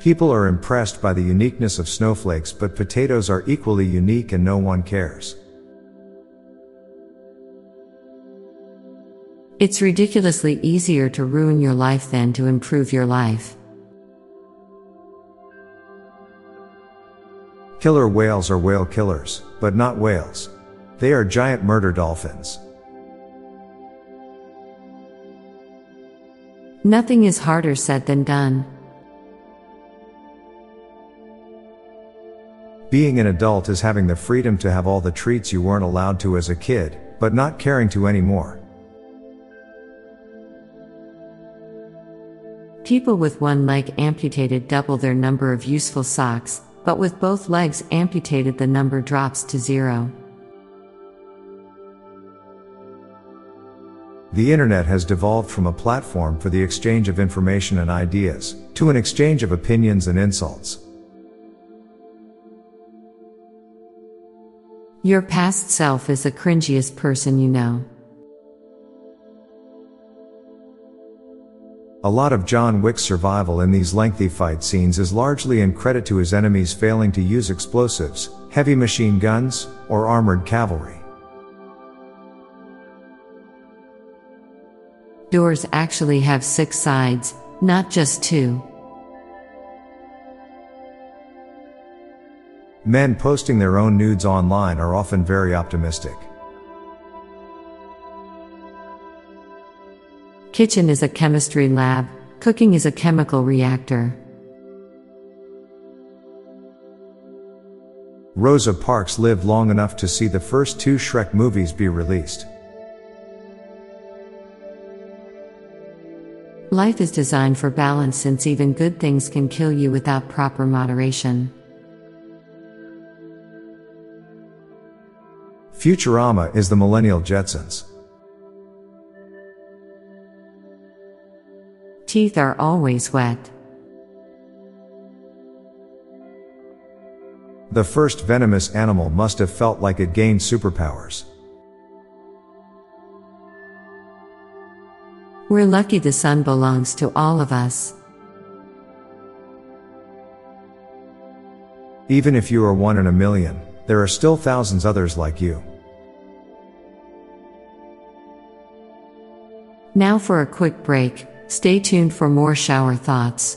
People are impressed by the uniqueness of snowflakes, but potatoes are equally unique and no one cares. It's ridiculously easier to ruin your life than to improve your life. Killer whales are whale killers, but not whales. They are giant murder dolphins. Nothing is harder said than done. Being an adult is having the freedom to have all the treats you weren't allowed to as a kid, but not caring to anymore. People with one leg amputated double their number of useful socks, but with both legs amputated, the number drops to zero. The internet has devolved from a platform for the exchange of information and ideas, to an exchange of opinions and insults. Your past self is the cringiest person you know. A lot of John Wick's survival in these lengthy fight scenes is largely in credit to his enemies failing to use explosives, heavy machine guns, or armored cavalry. Doors actually have six sides, not just two. Men posting their own nudes online are often very optimistic. Kitchen is a chemistry lab, cooking is a chemical reactor. Rosa Parks lived long enough to see the first two Shrek movies be released. Life is designed for balance since even good things can kill you without proper moderation. Futurama is the millennial Jetsons. Teeth are always wet. The first venomous animal must have felt like it gained superpowers. We're lucky the sun belongs to all of us. Even if you are one in a million, there are still thousands others like you. Now for a quick break, stay tuned for more shower thoughts.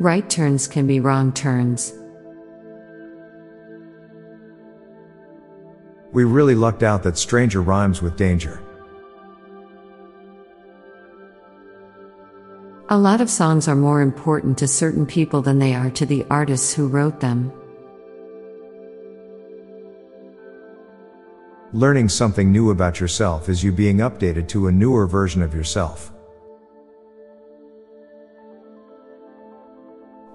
Right turns can be wrong turns. We really lucked out that stranger rhymes with danger. A lot of songs are more important to certain people than they are to the artists who wrote them. Learning something new about yourself is you being updated to a newer version of yourself.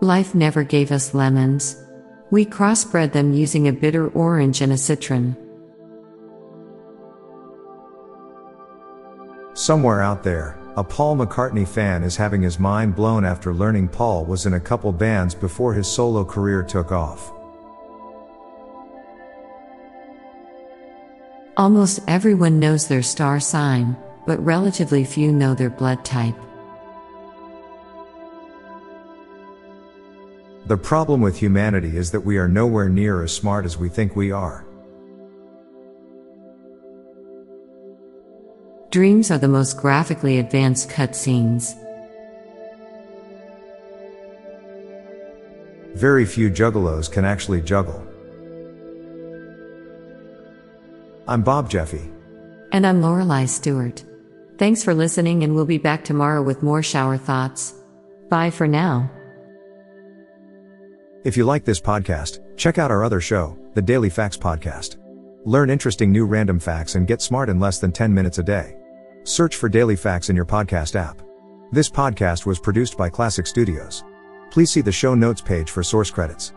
Life never gave us lemons. We crossbred them using a bitter orange and a citron. Somewhere out there, a Paul McCartney fan is having his mind blown after learning Paul was in a couple bands before his solo career took off. Almost everyone knows their star sign, but relatively few know their blood type. The problem with humanity is that we are nowhere near as smart as we think we are. Dreams are the most graphically advanced cutscenes. Very few juggalos can actually juggle. I'm Bob Jeffy. And I'm Lorelei Stewart. Thanks for listening, and we'll be back tomorrow with more shower thoughts. Bye for now. If you like this podcast, check out our other show, the Daily Facts Podcast. Learn interesting new random facts and get smart in less than 10 minutes a day. Search for Daily Facts in your podcast app. This podcast was produced by Klassic Studios. Please see the show notes page for source credits.